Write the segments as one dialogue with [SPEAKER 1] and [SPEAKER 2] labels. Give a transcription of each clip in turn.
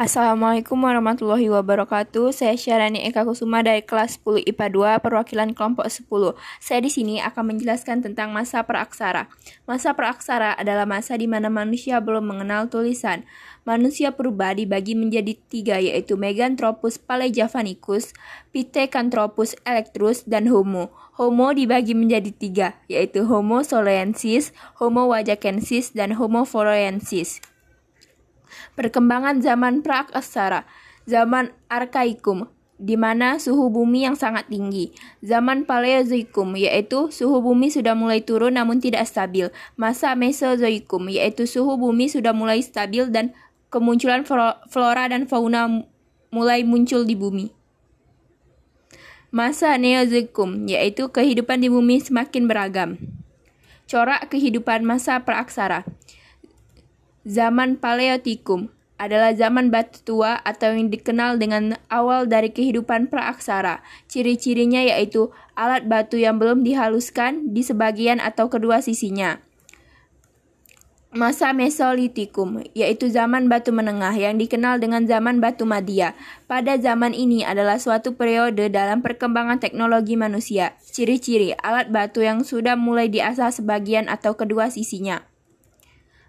[SPEAKER 1] Assalamualaikum warahmatullahi wabarakatuh. Saya Syarani Eka Kusuma dari kelas 10 IPA 2 perwakilan kelompok 10. Saya di sini akan menjelaskan tentang masa praaksara. Masa praaksara adalah masa di mana manusia belum mengenal tulisan. Manusia purba dibagi menjadi tiga yaitu Meganthropus palejavanicus, Pithecanthropus electrus, dan Homo. Homo dibagi menjadi tiga yaitu Homo soloensis, Homo wajakensis, dan Homo floresiensis. Perkembangan zaman praaksara, zaman arkaikum, di mana suhu bumi yang sangat tinggi. Zaman Paleozoikum, yaitu suhu bumi sudah mulai turun namun tidak stabil. Masa Mesozoikum, yaitu suhu bumi sudah mulai stabil dan kemunculan flora dan fauna mulai muncul di bumi. Masa Neozoikum, yaitu kehidupan di bumi semakin beragam. Corak kehidupan masa praaksara. Zaman Paleotikum adalah zaman batu tua atau yang dikenal dengan awal dari kehidupan praaksara. Ciri-cirinya yaitu alat batu yang belum dihaluskan di sebagian atau kedua sisinya. Masa Mesolitikum, yaitu zaman batu menengah yang dikenal dengan zaman batu Madia. Pada zaman ini adalah suatu periode dalam perkembangan teknologi manusia. Ciri-ciri alat batu yang sudah mulai diasah sebagian atau kedua sisinya.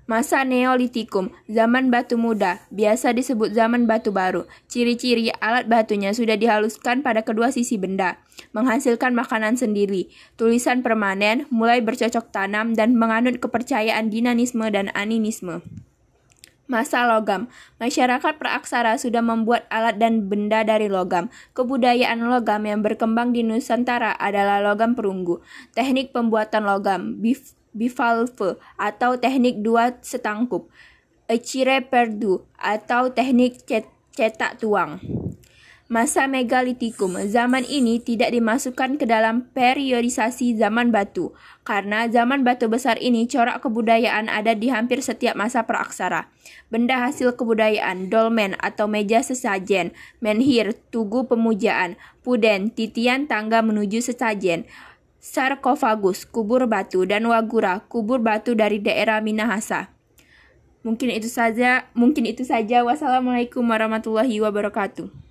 [SPEAKER 1] Masa Neolitikum, zaman batu muda, biasa disebut zaman batu baru. Ciri-ciri alat batunya sudah dihaluskan pada kedua sisi benda, menghasilkan makanan sendiri, tulisan permanen, mulai bercocok tanam, dan menganut kepercayaan dinanisme dan animisme. Masa logam, masyarakat praaksara sudah membuat alat dan benda dari logam. Kebudayaan logam yang berkembang di Nusantara adalah logam perunggu. Teknik pembuatan logam, bif bivalve atau teknik dua setangkup, ecire perdu atau teknik cetak tuang. Masa megalitikum, zaman ini tidak dimasukkan ke dalam periodisasi zaman batu, karena zaman batu besar ini corak kebudayaan ada di hampir setiap masa praaksara. Benda hasil kebudayaan, dolmen atau meja sesajen, menhir, tugu pemujaan, puden, titian tangga menuju sesajen, sarkofagus, kubur batu, dan wagura, kubur batu dari daerah Minahasa. Mungkin itu saja, mungkin itu saja. Wassalamualaikum warahmatullahi wabarakatuh.